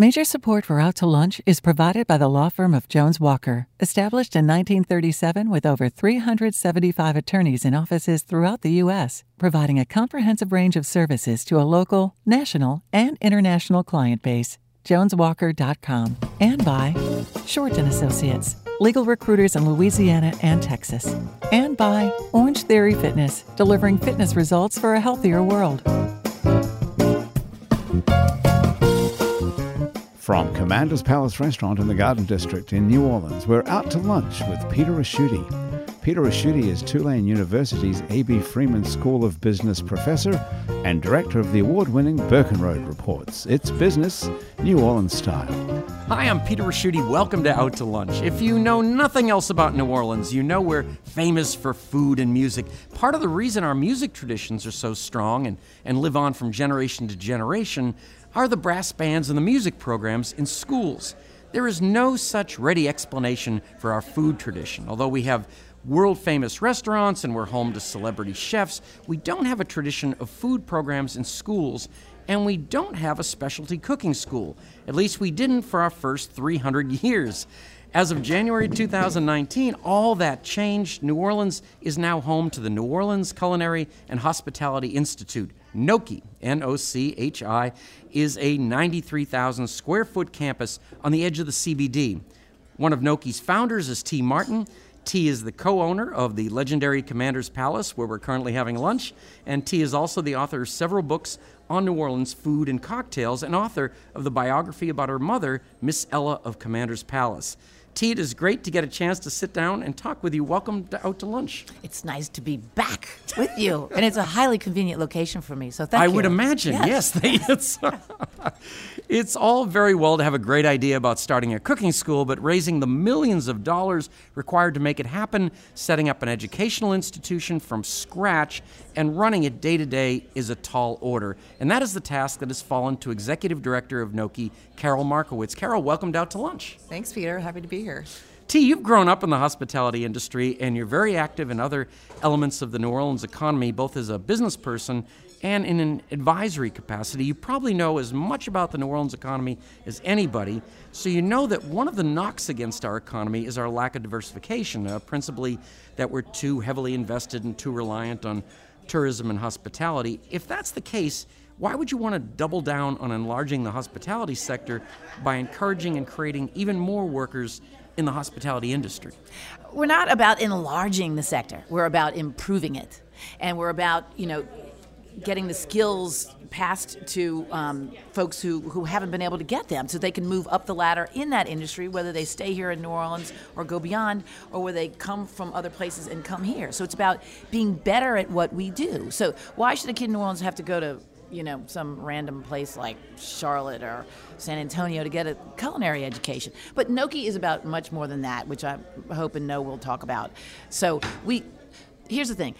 Major support for Out to Lunch is provided by the law firm of Jones Walker, established in 1937 with over 375 attorneys in offices throughout the U.S., providing a comprehensive range of services to a local, national, and international client base. JonesWalker.com and by Shorten Associates, legal recruiters in Louisiana and Texas, and by Orange Theory Fitness, delivering fitness results for a healthier world. From Commander's Palace Restaurant in the Garden District in New Orleans, we're out to lunch with Peter Ricchiuti. Peter Ricchiuti is Tulane University's A.B. Freeman School of Business professor and director of the award winning Burkenroad Reports. It's business, New Orleans style. Hi, I'm Peter Ricchiuti. Welcome to Out to Lunch. If you know nothing else about New Orleans, you know we're famous for food and music. Part of the reason our music traditions are so strong and, and live on from generation to generation are the brass bands and the music programs in schools. There is no such ready explanation for our food tradition. Although we have world famous restaurants and we're home to celebrity chefs, we don't have a tradition of food programs in schools, and we don't have a specialty cooking school. At least we didn't for our first 300 years. As of January 2019, all that changed. New Orleans is now home to the New Orleans Culinary and Hospitality Institute. NOCHI, N O C H I, is a 93,000 square foot campus on the edge of the CBD. One of NOCHI's founders is Ti. Martin. Ti is the co owner of the legendary Commander's Palace, where we're currently having lunch, and Ti is also the author of several books on New Orleans food and cocktails and author of the biography about her mother, Miss Ella of Commander's Palace. Ti, it is great to get a chance to sit down and talk with you. Welcome to, out to lunch. It's nice to be back with you, and it's a highly convenient location for me. So thank I you. I would imagine, yes. yes it's, it's all very well to have a great idea about starting a cooking school, but raising the millions of dollars required to make it happen, setting up an educational institution from scratch, and running it day to day is a tall order. And that is the task that has fallen to Executive Director of NOCHI, Carol Markowitz. Carol, welcome out to lunch. Thanks, Peter. Happy to be here. Ti, you've grown up in the hospitality industry and you're very active in other elements of the New Orleans economy, both as a business person and in an advisory capacity. You probably know as much about the New Orleans economy as anybody, so you know that one of the knocks against our economy is our lack of diversification, uh, principally that we're too heavily invested and too reliant on tourism and hospitality. If that's the case, why would you want to double down on enlarging the hospitality sector by encouraging and creating even more workers in the hospitality industry? We're not about enlarging the sector. We're about improving it. And we're about, you know, getting the skills passed to um, folks who, who haven't been able to get them so they can move up the ladder in that industry, whether they stay here in New Orleans or go beyond, or where they come from other places and come here. So it's about being better at what we do. So why should a kid in New Orleans have to go to you know, some random place like Charlotte or San Antonio to get a culinary education. But NOCHI is about much more than that, which I hope and know we'll talk about. So we, here's the thing,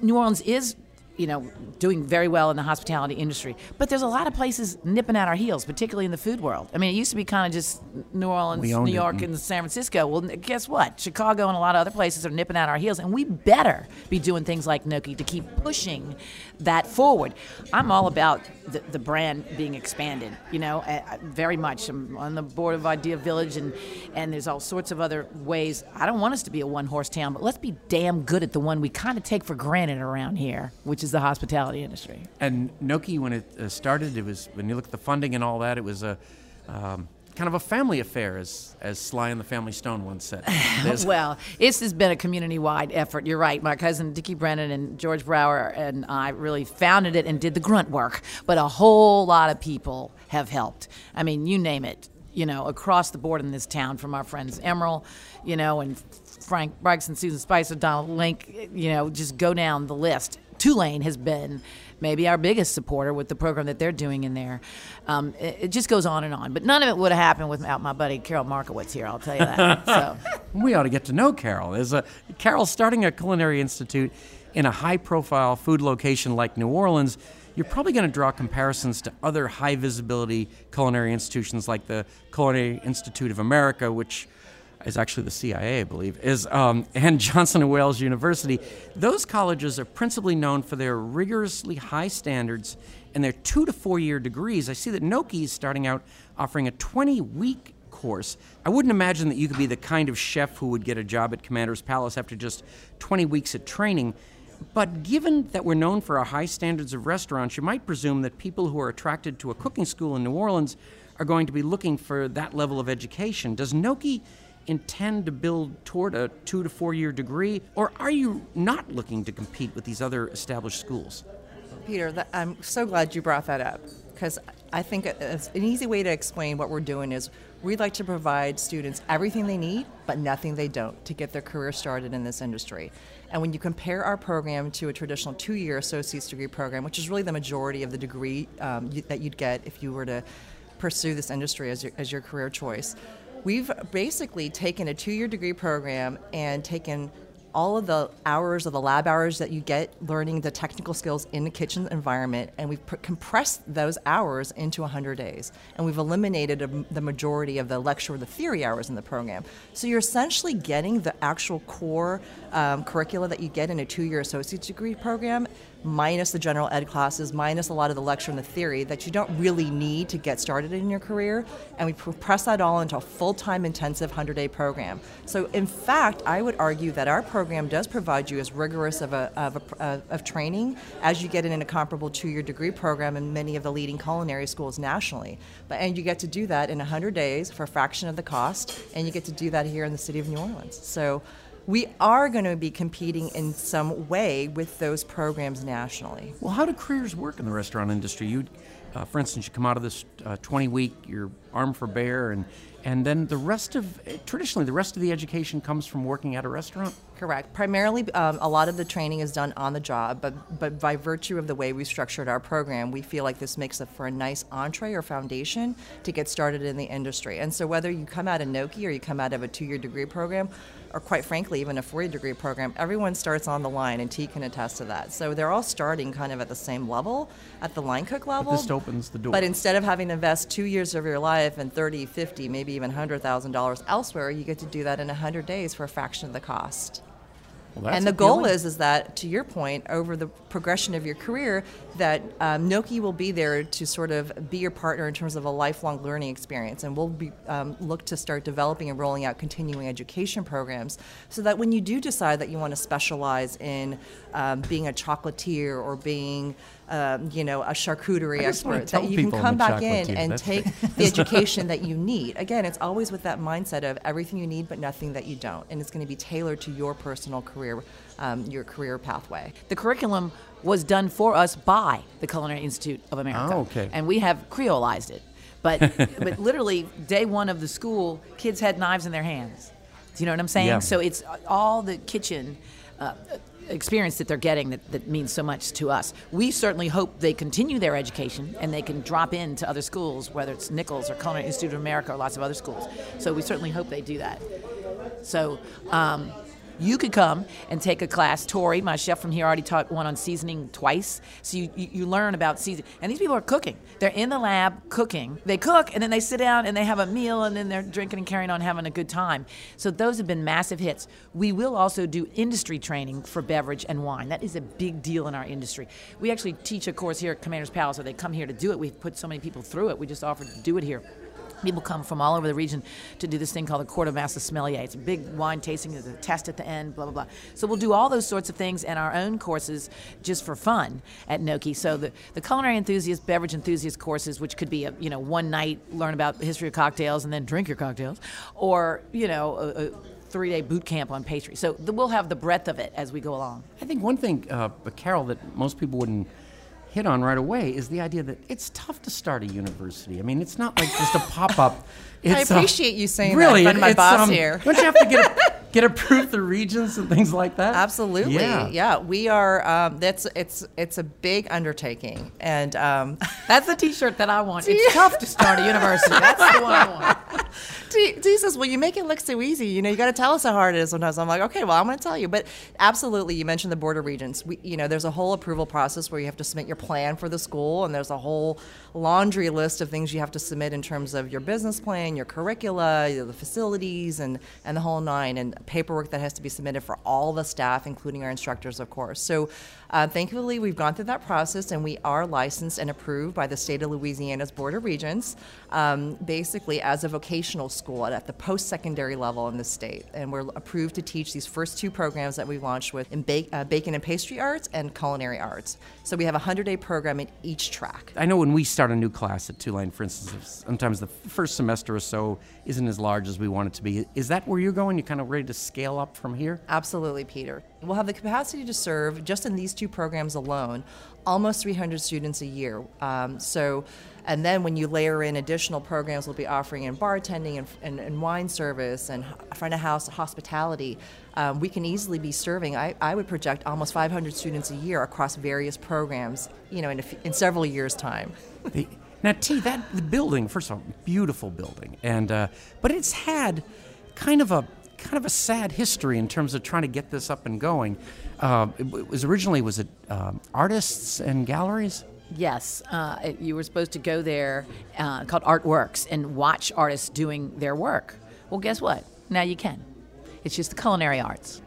New Orleans is you know, doing very well in the hospitality industry. But there's a lot of places nipping at our heels, particularly in the food world. I mean, it used to be kind of just New Orleans, New York, it. and San Francisco. Well, guess what? Chicago and a lot of other places are nipping at our heels, and we better be doing things like NOCHI to keep pushing that forward. I'm all about the, the brand being expanded, you know, very much. I'm on the board of Idea Village, and, and there's all sorts of other ways. I don't want us to be a one horse town, but let's be damn good at the one we kind of take for granted around here, which is is the hospitality industry. And NOCHI, when it uh, started, it was when you look at the funding and all that, it was a um, kind of a family affair, as as Sly and the Family Stone once said. well, this has been a community-wide effort. You're right. My cousin Dickie Brennan and George Brower and I really founded it and did the grunt work, but a whole lot of people have helped. I mean, you name it. You know, across the board in this town, from our friends Emeril, you know, and Frank Brigtsen, Susan Spicer, Donald Link, you know, just go down the list. Tulane has been maybe our biggest supporter with the program that they're doing in there. Um, it, it, just goes on and on. But none of it would have happened without my buddy Carol Markowitz here. I'll tell you that. so we ought to get to know Carol. Is a Carol starting a culinary institute in a high-profile food location like New Orleans? You're probably going to draw comparisons to other high visibility culinary institutions like the Culinary Institute of America, which is actually the CIA, I believe, is um, and Johnson and Wales University. Those colleges are principally known for their rigorously high standards and they're two to four year degrees. I see that NOCHI is starting out offering a 20 week course. I wouldn't imagine that you could be the kind of chef who would get a job at Commander's Palace after just 20 weeks of training. But given that we're known for our high standards of restaurants, you might presume that people who are attracted to a cooking school in New Orleans are going to be looking for that level of education. Does NOCHI intend to build toward a two to four year degree, or are you not looking to compete with these other established schools? Peter, that, I'm so glad you brought that up because I think an easy way to explain what we're doing is we'd like to provide students everything they need, but nothing they don't to get their career started in this industry. And when you compare our program to a traditional two year associate's degree program, which is really the majority of the degree um, you, that you'd get if you were to pursue this industry as your, as your career choice, we've basically taken a two year degree program and taken all of the hours of the lab hours that you get learning the technical skills in the kitchen environment, and we've pr- compressed those hours into 100 days. And we've eliminated a, the majority of the lecture or the theory hours in the program. So you're essentially getting the actual core um, curricula that you get in a two year associate's degree program minus the general ed classes, minus a lot of the lecture and the theory that you don't really need to get started in your career. And we press that all into a full time intensive 100 day program. So, in fact, I would argue that our program does provide you as rigorous of, a, of, a, of training as you get in a comparable two year degree program in many of the leading culinary schools nationally. But, and you get to do that in 100 days for a fraction of the cost, and you get to do that here in the city of New Orleans. So, we are going to be competing in some way with those programs nationally. Well, how do careers work in the restaurant industry? You, uh, for instance, you come out of this uh, 20 week, you're armed for bear, and and then the rest of traditionally the rest of the education comes from working at a restaurant. Correct. Primarily, um, a lot of the training is done on the job, but but by virtue of the way we structured our program, we feel like this makes it for a nice entree or foundation to get started in the industry. And so, whether you come out of NOCHI or you come out of a two-year degree program, or quite frankly, even a four-year degree program, everyone starts on the line, and Ti can attest to that. So they're all starting kind of at the same level, at the line cook level. But this opens the door. But instead of having to invest two years of your life and 30, 50, maybe even $100,000 elsewhere, you get to do that in 100 days for a fraction of the cost. Well, and the goal is is that, to your point, over the progression of your career, that um, NOCHI will be there to sort of be your partner in terms of a lifelong learning experience, and we'll be um, look to start developing and rolling out continuing education programs, so that when you do decide that you want to specialize in um, being a chocolatier or being um, you know, a charcuterie expert, that you can come back in and That's take the education that you need. Again, it's always with that mindset of everything you need, but nothing that you don't, and it's going to be tailored to your personal career, um, your career pathway. The curriculum was done for us by the Culinary Institute of America, oh, okay. and we have creolized it. But but literally, day one of the school, kids had knives in their hands. Do you know what I'm saying? Yeah. So it's all the kitchen. Uh, experience that they're getting that, that means so much to us. We certainly hope they continue their education and they can drop into other schools, whether it's Nicholls or Culinary Institute of America or lots of other schools. So we certainly hope they do that. So um, you could come and take a class. Tory, my chef from here, already taught one on seasoning twice. So you, you, you learn about seasoning. And these people are cooking. They're in the lab cooking. They cook and then they sit down and they have a meal and then they're drinking and carrying on having a good time. So those have been massive hits. We will also do industry training for beverage and wine. That is a big deal in our industry. We actually teach a course here at Commander's Palace, so they come here to do it. We've put so many people through it. We just offered to do it here. People come from all over the region to do this thing called the Court of Master Sommelier. It's a big wine tasting, there's a test at the end, blah, blah, blah. So we'll do all those sorts of things and our own courses just for fun at NOCHI. So the, the culinary enthusiast, beverage enthusiast courses, which could be a, you know, one night, learn about the history of cocktails and then drink your cocktails, or, you know, a, a three day boot camp on pastry. So the, we'll have the breadth of it as we go along. I think one thing, uh, Carol, that most people wouldn't hit on right away is the idea that it's tough to start a university. I mean, it's not like just a pop up. I appreciate you saying really, that. Really, my boss um, here. don't you have to get a, get approved through regents and things like that? Absolutely. Yeah. yeah we are. Um, that's it's it's a big undertaking, and um, that's the T-shirt that I want. It's tough to start a university. That's the one I want. she says, "Well, you make it look so easy. You know, you got to tell us how hard it is." Sometimes I'm like, "Okay, well, I'm going to tell you." But absolutely, you mentioned the board of regents. We, you know, there's a whole approval process where you have to submit your plan for the school, and there's a whole laundry list of things you have to submit in terms of your business plan, your curricula, the facilities, and and the whole nine, and paperwork that has to be submitted for all the staff, including our instructors, of course. So, uh, thankfully, we've gone through that process, and we are licensed and approved by the state of Louisiana's board of regents, um, basically as a vocational school at, at the post-secondary level in the state, and we're approved to teach these first two programs that we launched with in ba- uh, baking and pastry arts and culinary arts. So we have a hundred-day program in each track. I know when we start a new class at Tulane, for instance, sometimes the first semester or so isn't as large as we want it to be. Is that where you're going? You're kind of ready to scale up from here? Absolutely, Peter. We'll have the capacity to serve, just in these two programs alone, almost 300 students a year. Um, so, and then when you layer in additional programs, we'll be offering in bartending and, and, and wine service and front of house hospitality. Um, we can easily be serving. I, I would project almost 500 students a year across various programs. You know, in, in several years' time. The, now, Ti, that the building, first of all, beautiful building, and uh, but it's had kind of a kind of a sad history in terms of trying to get this up and going. Uh, it was originally was it um, artists and galleries? Yes, uh, you were supposed to go there uh, called Artworks and watch artists doing their work. Well, guess what? Now you can. It's just the culinary arts.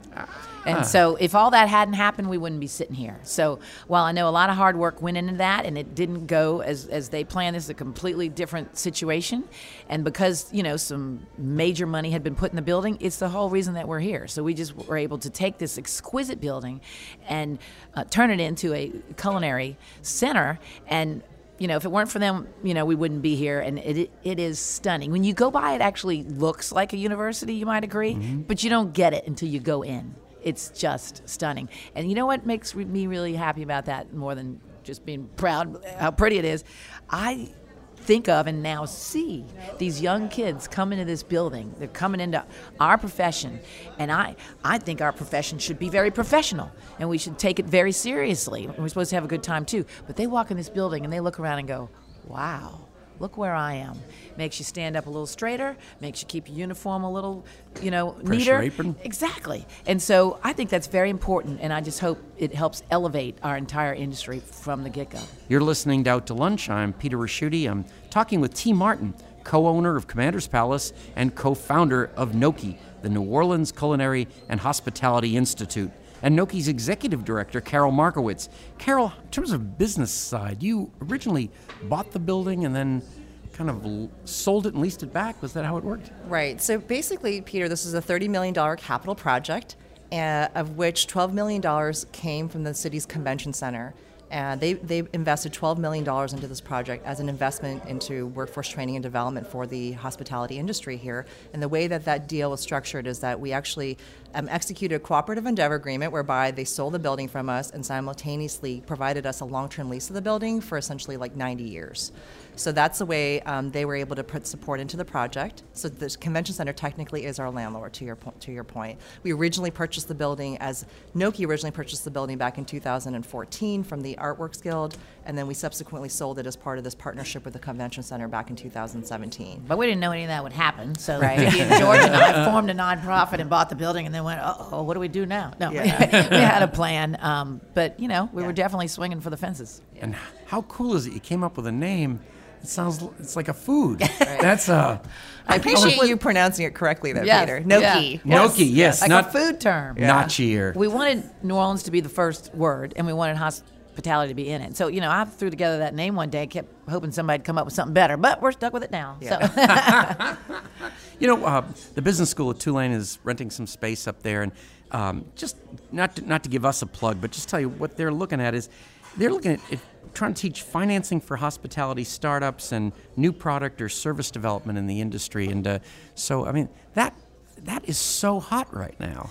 And so, if all that hadn't happened, we wouldn't be sitting here. So, while I know a lot of hard work went into that and it didn't go as, as they planned, this is a completely different situation. And because, you know, some major money had been put in the building, it's the whole reason that we're here. So, we just were able to take this exquisite building and uh, turn it into a culinary center. And you know, if it weren't for them, you know, we wouldn't be here. And it, it is stunning. When you go by, it actually looks like a university, you might agree, mm-hmm. but you don't get it until you go in. It's just stunning. And you know what makes me really happy about that more than just being proud how pretty it is? I think of and now see these young kids come into this building. They're coming into our profession, and I, I think our profession should be very professional, and we should take it very seriously. We're supposed to have a good time too. But they walk in this building and they look around and go, "Wow." Look where I am. Makes you stand up a little straighter, makes you keep your uniform a little, you know, Pressure neater. apron. Exactly. And so I think that's very important, and I just hope it helps elevate our entire industry from the get go. You're listening to Out to Lunch. I'm Peter Ricchiuti. I'm talking with Ti. Martin, co owner of Commander's Palace and co founder of NOCHI, the New Orleans Culinary and Hospitality Institute, and NOCHI's executive director, Carol Markowitz. Carol, in terms of business side, you originally bought the building and then kind of sold it and leased it back. Was that how it worked? Right. So basically, Peter, this is a $30 million capital project, uh, of which $12 million came from the city's convention center. And they, they invested $12 million into this project as an investment into workforce training and development for the hospitality industry here. And the way that that deal was structured is that we actually um, executed a cooperative endeavor agreement whereby they sold the building from us and simultaneously provided us a long term lease of the building for essentially like 90 years. So that's the way um, they were able to put support into the project. So the convention center technically is our landlord. To your po- to your point, we originally purchased the building as Noki originally purchased the building back in 2014 from the Artworks Guild, and then we subsequently sold it as part of this partnership with the convention center back in 2017. But we didn't know any of that would happen. So Right. Dickie and George and I formed a nonprofit and bought the building, and then went, "Oh, what do we do now?" No, we had a plan, um, but you know, we were definitely swinging for the fences. And how cool is it? You came up with a name. It sounds it's like a food. That's uh, I appreciate you pronouncing it correctly, though, Yes, Peter. yeah. NOCHI. Gnocchi, yes, like not a food term. Nachi or We wanted New Orleans to be the first word, and we wanted hospitality to be in it. So you know, I threw together that name one day, kept hoping somebody'd come up with something better, but we're stuck with it now. So You know, uh, the business school at Tulane is renting some space up there, and um, just not to, not to give us a plug, but just tell you what they're looking at is they're looking at, at trying to teach financing for hospitality startups and new product or service development in the industry, and uh, so I mean that that is so hot right now.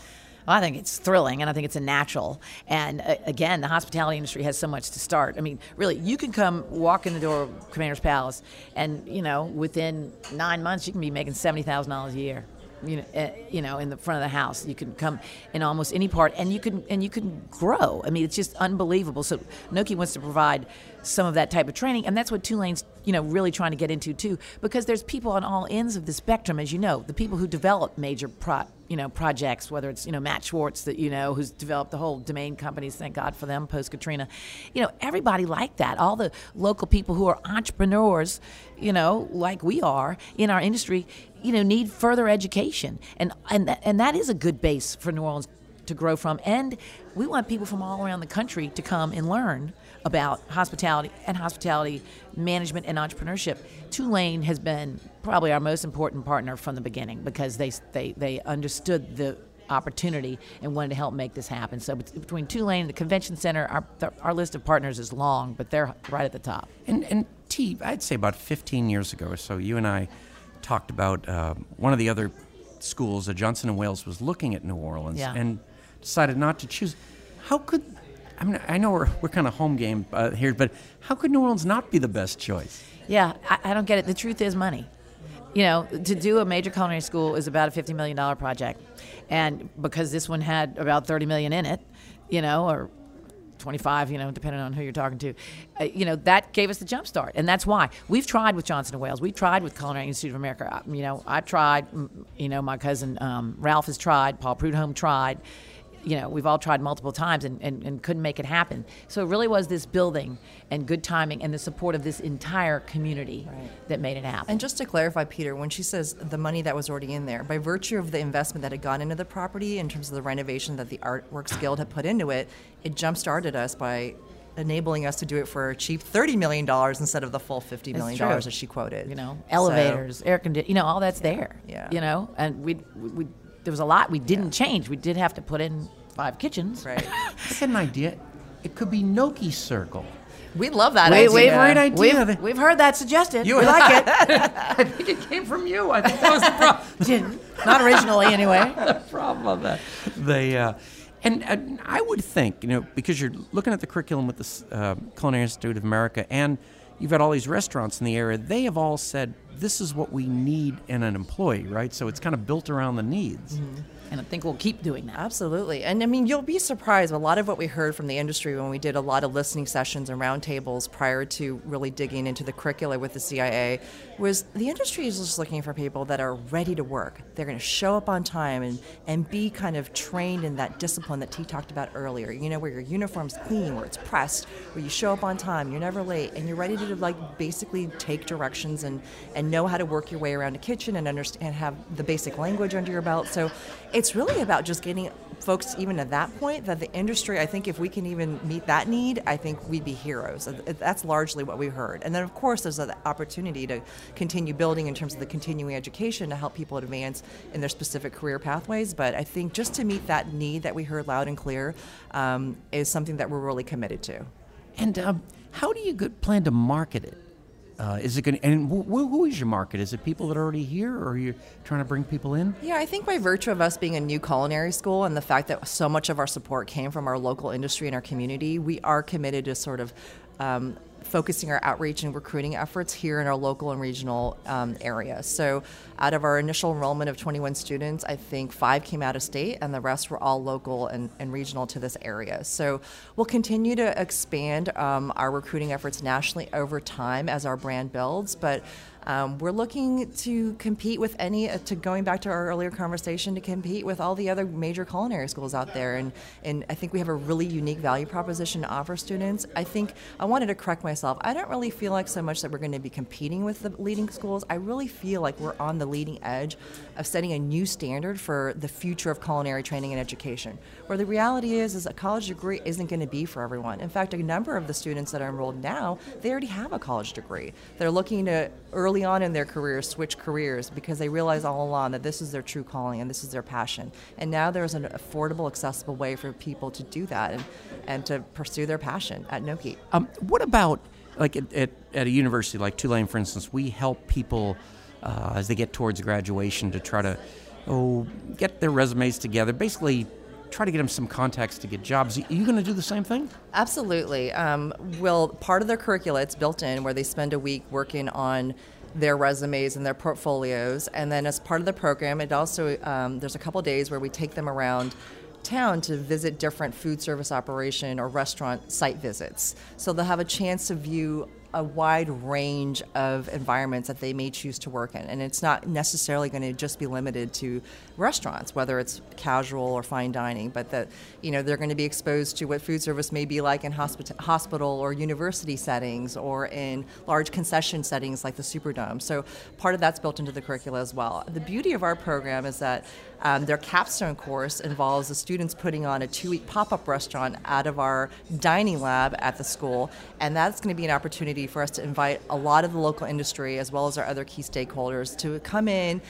I think it's thrilling, and I think it's a natural. And uh, again, the hospitality industry has so much to start. I mean, really, you can come walk in the door of Commander's Palace, and you know, within nine months, you can be making seventy thousand dollars a year. You know, uh, you know, in the front of the house, you can come in almost any part, and you can and you can grow. I mean, it's just unbelievable. So, NOCHI wants to provide some of that type of training, and that's what Tulane's you know really trying to get into too, because there's people on all ends of the spectrum, as you know, the people who develop major pro you know projects, whether it's you know Matt Schwartz that you know who's developed the whole domain companies. Thank God for them post Katrina. You know everybody like that. All the local people who are entrepreneurs, you know, like we are in our industry, you know, need further education, and and and that is a good base for New Orleans to grow from. And we want people from all around the country to come and learn about hospitality and hospitality management and entrepreneurship. Tulane has been probably our most important partner from the beginning because they they, they understood the opportunity and wanted to help make this happen. So between Tulane and the convention center, our, our list of partners is long, but they're right at the top. And, and Ti, I'd say about 15 years ago or so, you and I talked about uh, one of the other schools, uh, Johnson and Wales, was looking at New Orleans yeah. and decided not to choose. How could I mean, I know we're, we're kind of home game uh, here, but how could New Orleans not be the best choice? Yeah, I, I, don't get it. The truth is money. You know, to do a major culinary school is about a $50 million project. And because this one had about 30 million in it, you know, or 25, you know, depending on who you're talking to, uh, you know, that gave us the jump start. And that's why we've tried with Johnson Wales. We've tried with Culinary Institute of America. You know, I've tried, you know, my cousin um, Ralph has tried, Paul Prudhomme tried you know, we've all tried multiple times and, and, and couldn't make it happen. So it really was this building and good timing and the support of this entire community right. that made it happen. And just to clarify, Peter, when she says the money that was already in there, by virtue of the investment that had gone into the property in terms of the renovation that the Artworks Guild had put into it, it jump started us by enabling us to do it for a cheap $30 million instead of the full $50 million that she quoted. You know, elevators, so, air conditioning, you know, all that's yeah, there. Yeah. You know, and we we there was a lot we didn't yeah. change. We did have to put in five kitchens. Right. I had an idea. It could be NOCHI Circle. We love that we, idea. We've, Great idea. We've, we've, heard that suggested. You we like it. I think it came from you. I think that was the problem. Didn't. Not originally, anyway. the problem of that. They, uh, and, and, I would think, you know, because you're looking at the curriculum with the uh, Culinary Institute of America and you've got all these restaurants in the area, they have all said, this is what we need in an employee, right? So it's kind of built around the needs. Mm-hmm and I think we'll keep doing that. Absolutely. And I mean, you'll be surprised. A lot of what we heard from the industry when we did a lot of listening sessions and roundtables prior to really digging into the curricula with the CIA was the industry is just looking for people that are ready to work. They're going to show up on time and, and be kind of trained in that discipline that Ti talked about earlier. You know, where your uniform's clean, where it's pressed, where you show up on time, you're never late, and you're ready to like basically take directions and, and know how to work your way around a kitchen and understand have the basic language under your belt. So it's really about just getting folks even at that point that the industry i think if we can even meet that need i think we'd be heroes. That's largely what we heard. And then of course there's an opportunity to continue building in terms of the continuing education to help people advance in their specific career pathways. But i think just to meet that need that we heard loud and clear um, is something that we're really committed to. And um, how do you plan to market it uh, is it going to, and wh- who is your market? Is it people that are already here, or are you trying to bring people in? Yeah, I think by virtue of us being a new culinary school and the fact that so much of our support came from our local industry and our community, we are committed to sort of um, focusing our outreach and recruiting efforts here in our local and regional um, area. So, out of our initial enrollment of 21 students, I think five came out of state, and the rest were all local and, and regional to this area. So, we'll continue to expand um, our recruiting efforts nationally over time as our brand builds, but um, we're looking to compete with any, uh, to going back to our earlier conversation, to compete with all the other major culinary schools out there. And, and I think we have a really unique value proposition to offer students. I think I wanted to correct myself. I don't really feel like so much that we're going to be competing with the leading schools. I really feel like we're on the leading edge of setting a new standard for the future of culinary training and education. Where the reality is, is a college degree isn't going to be for everyone. In fact, a number of the students that are enrolled now, they already have a college degree. They're looking to early on in their careers switch careers because they realize all along that this is their true calling and this is their passion. And now there's an affordable, accessible way for people to do that and, and to pursue their passion at NOCHI. Um, what about, like at, at, at, a university like Tulane, for instance, we help people uh, as they get towards graduation to try to oh, get their resumes together, basically try to get them some contacts to get jobs. Are you going to do the same thing? Absolutely. Um, well, part of their curricula, it's built in where they spend a week working on their resumes and their portfolios. And then as part of the program, it also um, there's a couple days where we take them around town to visit different food service operation or restaurant site visits. So they'll have a chance to view a wide range of environments that they may choose to work in. And it's not necessarily going to just be limited to restaurants, whether it's casual or fine dining, but that, you know, they're going to be exposed to what food service may be like in hospita- hospital or university settings or in large concession settings like the Superdome. So part of that's built into the curricula as well. The beauty of our program is that um, their capstone course involves the students putting on a two week pop up restaurant out of our dining lab at the school, and that's going to be an opportunity for us to invite a lot of the local industry as well as our other key stakeholders to come in,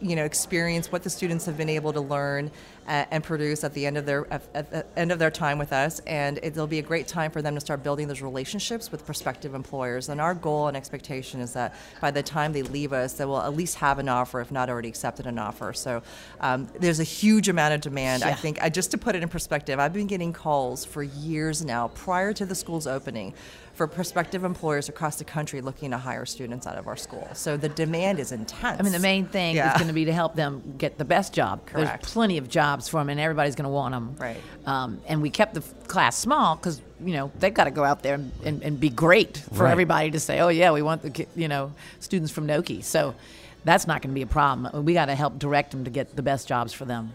you know, experience what the students have been able to learn uh, and produce at the end of their at, the end of their time with us, and it'll be a great time for them to start building those relationships with prospective employers. And our goal and expectation is that by the time they leave us, they will at least have an offer, if not already accepted an offer. So um, there's a huge amount of demand. Yeah. I think, uh, just to put it in perspective, I've been getting calls for years now, prior to the school's opening, for prospective employers across the country looking to hire students out of our school. So the demand is intense. I mean, the main thing yeah. is going to be to help them get the best job. Correct. There's plenty of jobs for them, and everybody's going to want them. Right. Um, and we kept the class small because you know they've got to go out there and, and, and be great for right. everybody to say, oh yeah, we want the you know students from NOCHI. So that's not going to be a problem. We got to help direct them to get the best jobs for them.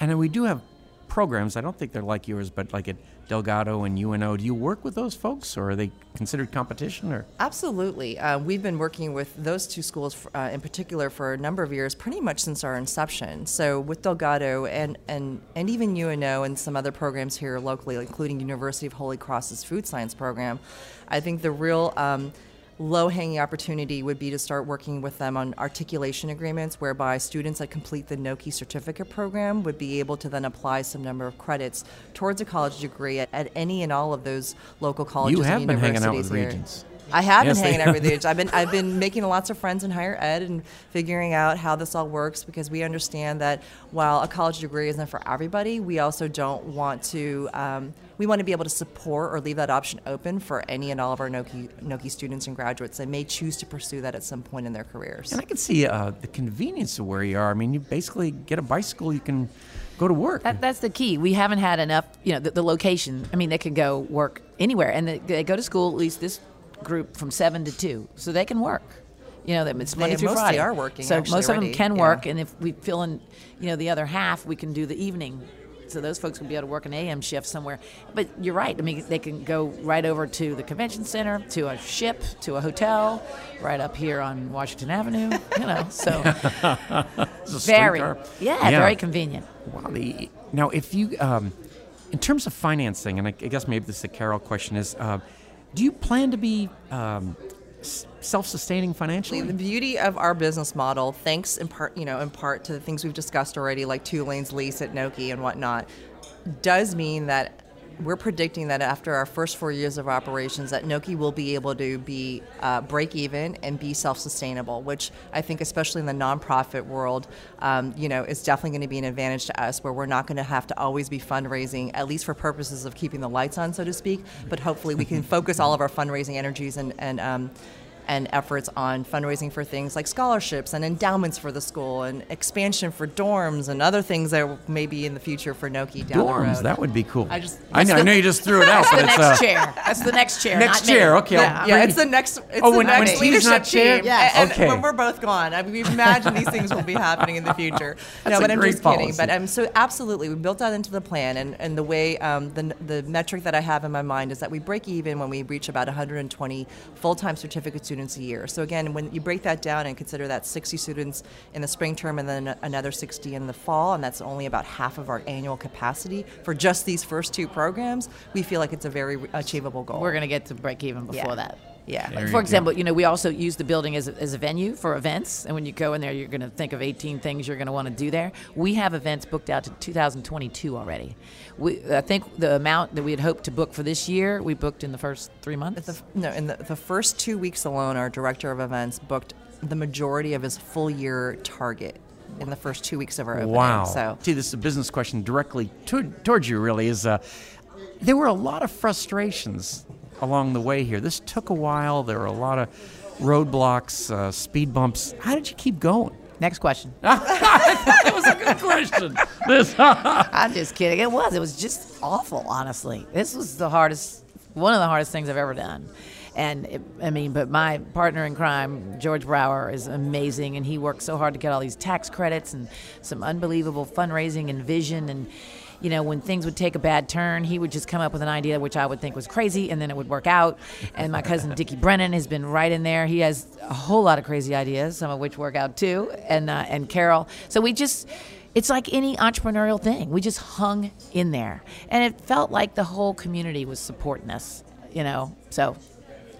And we do have programs. I don't think they're like yours, but like at Delgado and UNO. Do you work with those folks, or are they considered competition? Or absolutely, uh, we've been working with those two schools for, uh, in particular for a number of years, pretty much since our inception. So with Delgado and and and even UNO and some other programs here locally, including University of Holy Cross's food science program, I think the real um, low hanging opportunity would be to start working with them on articulation agreements whereby students that complete the NOCHI certificate program would be able to then apply some number of credits towards a college degree at, at any and all of those local colleges you have and been universities hanging out with here. regents. I have yes, been hanging out with you. I've been I've been making lots of friends in higher ed and figuring out how this all works because we understand that while a college degree isn't for everybody, we also don't want to. Um, we want to be able to support or leave that option open for any and all of our NOCHI NOCHI students and graduates that may choose to pursue that at some point in their careers. And I can see uh, the convenience of where you are. I mean, you basically get a bicycle, you can go to work. That, that's the key. We haven't had enough, you know, the, the location. I mean, they can go work anywhere, and they, they go to school at least this group from seven to two, so they can work. You know, it's Monday they through Friday. are working. So most already. of them can yeah. work, and if we fill in, you know, the other half, we can do the evening. So those folks will be able to work an AM shift somewhere. But you're right. I mean, they can go right over to the convention center, to a ship, to a hotel, right up here on Washington Avenue. You know, so very, yeah, yeah, very convenient. Wow. The, now, if you, um, in terms of financing, and I, I, guess maybe this is a Carol question, is. Uh, do you plan to be um, self-sustaining financially? The beauty of our business model, thanks in part, you know, in part to the things we've discussed already, like Tulane's lease at NOCHI and whatnot, does mean that we're predicting that after our first four years of operations, that NOCHI will be able to be uh, break even and be self-sustainable, which I think, especially in the nonprofit world, um, you know, is definitely going to be an advantage to us, where we're not going to have to always be fundraising, at least for purposes of keeping the lights on, so to speak. But hopefully, we can focus all of our fundraising energies and and um, and efforts on fundraising for things like scholarships and endowments for the school and expansion for dorms and other things that may be in the future for NOCHI down dorms, the road. that would be cool. I just I know, the, I know you just threw it out, but it's the uh, next chair. That's the next chair. Next chair. Okay. Yeah, yeah it's the next. It's oh, the when, next when leadership not chair? team. Yeah. And, okay. when we're both gone, I mean, we imagine these things will be happening in the future. That's no, but I'm just policy. kidding. But um, so absolutely, we built that into the plan, and, and the way um, the the metric that I have in my mind is that we break even when we reach about 120 full-time certificate students a year. So again, when you break that down and consider that 60 students in the spring term and then another 60 in the fall, and that's only about half of our annual capacity for just these first two programs, we feel like it's a very achievable goal. We're going to get to break even before Yeah. that. Yeah. There For example, go. you know, we also use the building as a, as a venue for events, and when you go in there, you're going to think of 18 things you're going to want to do there. We have events booked out to 2022 already. We, I think the amount that we had hoped to book for this year, we booked in the first three months. The, no, in the, the first two weeks alone, our director of events booked the majority of his full year target in the first two weeks of our opening. Wow. So See, this is a business question directly to, towards you, really. Is uh, There were a lot of frustrations along the way here. This took a while. There were a lot of roadblocks, uh, speed bumps. How did you keep going? Next question. that was a good question. This, I'm just kidding. It was. It was just awful, honestly. This was the hardest, one of the hardest things I've ever done. And it, I mean, but my partner in crime, George Brower, is amazing, and he worked so hard to get all these tax credits and some unbelievable fundraising and vision. And you know, when things would take a bad turn, he would just come up with an idea which I would think was crazy, and then it would work out. And my cousin Dickie Brennan has been right in there. He has a whole lot of crazy ideas, some of which work out too. And uh, and Carol. So we just. It's like any entrepreneurial thing. We just hung in there. And it felt like the whole community was supporting us, you know. So,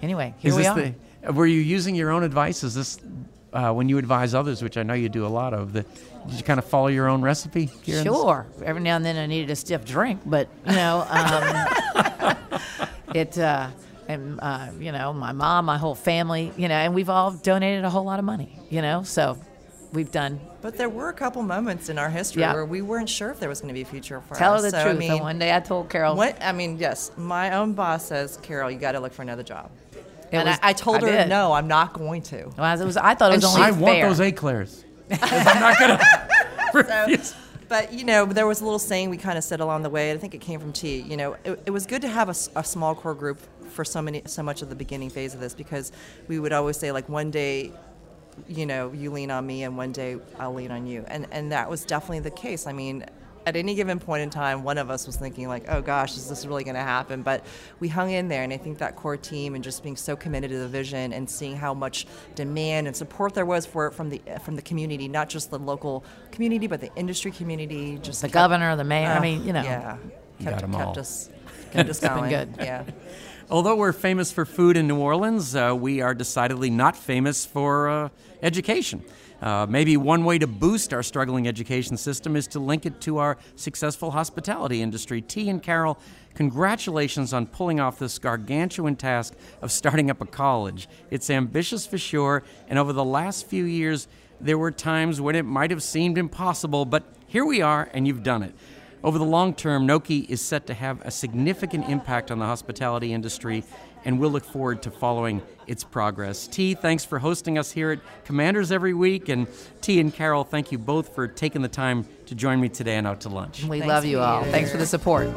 anyway, here is we are. the, were you using your own advice? Is this uh, when you advise others, which I know you do a lot of? The, did you kind of follow your own recipe? here in this? Sure. Every now and then I needed a stiff drink, but you know, um, it. Uh, and uh, you know, my mom, my whole family, you know, and we've all donated a whole lot of money, you know, so we've done. But there were a couple moments in our history Yeah. where we weren't sure if there was going to be a future for Tell her us. the So, truth. I mean, and one day I told Carol, What I mean, yes, my own boss says, Carol, you got to look for another job. It and was- I, I told I her, did. no, I'm not going to. Well, it was, I thought it was And only I want fair. those eclairs. I'm not gonna. refuse. But you know, there was a little saying we kind of said along the way. I think it came from Ti. You know, it, it was good to have a small core group for so many, so much of the beginning phase of this because we would always say like one day, you know, you lean on me, and one day I'll lean on you, and and that was definitely the case. I mean. At any given point in time, one of us was thinking like, "Oh gosh, is this really going to happen?" But we hung in there, and I think that core team and just being so committed to the vision and seeing how much demand and support there was for it from the from the community, not just the local community, but the industry community. Just the kept- governor, the mayor. I mean, you know. yeah, You kept, got 'em kept all. us kept us been going. good. Yeah. Although we're famous for food in New Orleans, uh, we are decidedly not famous for uh, education. Uh, maybe one way to boost our struggling education system is to link it to our successful hospitality industry. Ti and Carol, congratulations on pulling off this gargantuan task of starting up a college. It's ambitious for sure, and over the last few years, there were times when it might have seemed impossible, but here we are, and you've done it. Over the long term, NOCHI is set to have a significant impact on the hospitality industry, and we'll look forward to following its progress. Ti, thanks for hosting us here at Commanders every week, and Ti and Carol, thank you both for taking the time to join me today and Out to Lunch. We Thanks, love you all. Peter. Thanks for the support.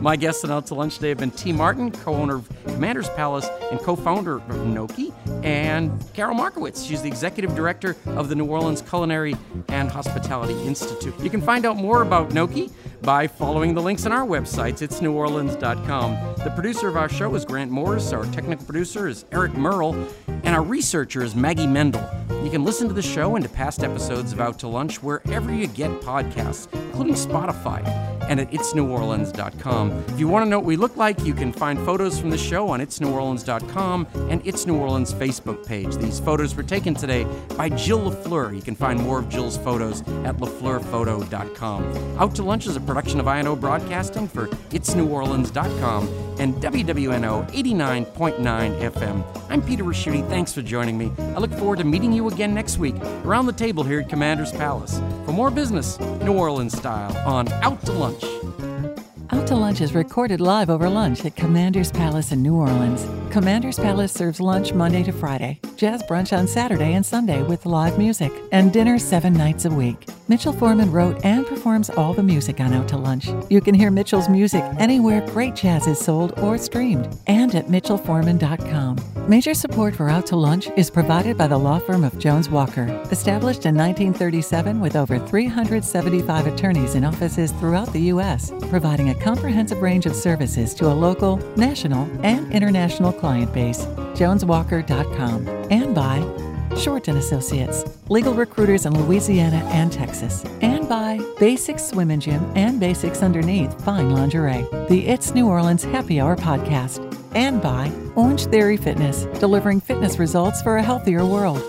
My guests on Out to Lunch today have been Ti. Martin, co-owner of Commander's Palace and co-founder of NOCHI, and Carol Markowitz. She's the executive director of the New Orleans Culinary and Hospitality Institute. You can find out more about NOCHI by following the links on our websites. It's neworleans.com. The producer of our show is Grant Morris. Our technical producer is Eric Merle, and our researcher is Maggie Mendel. You can listen to the show and to past episodes of Out to Lunch wherever you get podcasts, including Spotify and at itsneworleans.com. If you want to know what we look like, you can find photos from the show on itsneworleans.com and It's New Orleans Facebook page. These photos were taken today by Jill LaFleur. You can find more of Jill's photos at lafleurphoto.com. Out to Lunch is a production of INO Broadcasting for itsneworleans.com and WWNO 89.9 FM. I'm Peter Ricchiuti. Thanks for joining me. I look forward to meeting you again next week around the table here at Commander's Palace for more business, New Orleans style, on Out to Lunch oh out to Lunch is recorded live over lunch at Commander's Palace in New Orleans. Commander's Palace serves lunch Monday to Friday, jazz brunch on Saturday and Sunday with live music, and dinner seven nights a week. Mitchel Forman wrote and performs all the music on Out to Lunch. You can hear Mitchell's music anywhere great jazz is sold or streamed, and at mitchelforman.com. Major support for Out to Lunch is provided by the law firm of Jones Walker, established in 1937 with over 375 attorneys in offices throughout the U.S., providing a comprehensive range of services to a local, national, and international client base. JonesWalker.com. And by Shorten Associates, legal recruiters in Louisiana and Texas. And by Basics Swim and Gym and Basics Underneath Fine Lingerie, the It's New Orleans Happy Hour podcast. And by Orange Theory Fitness, delivering fitness results for a healthier world.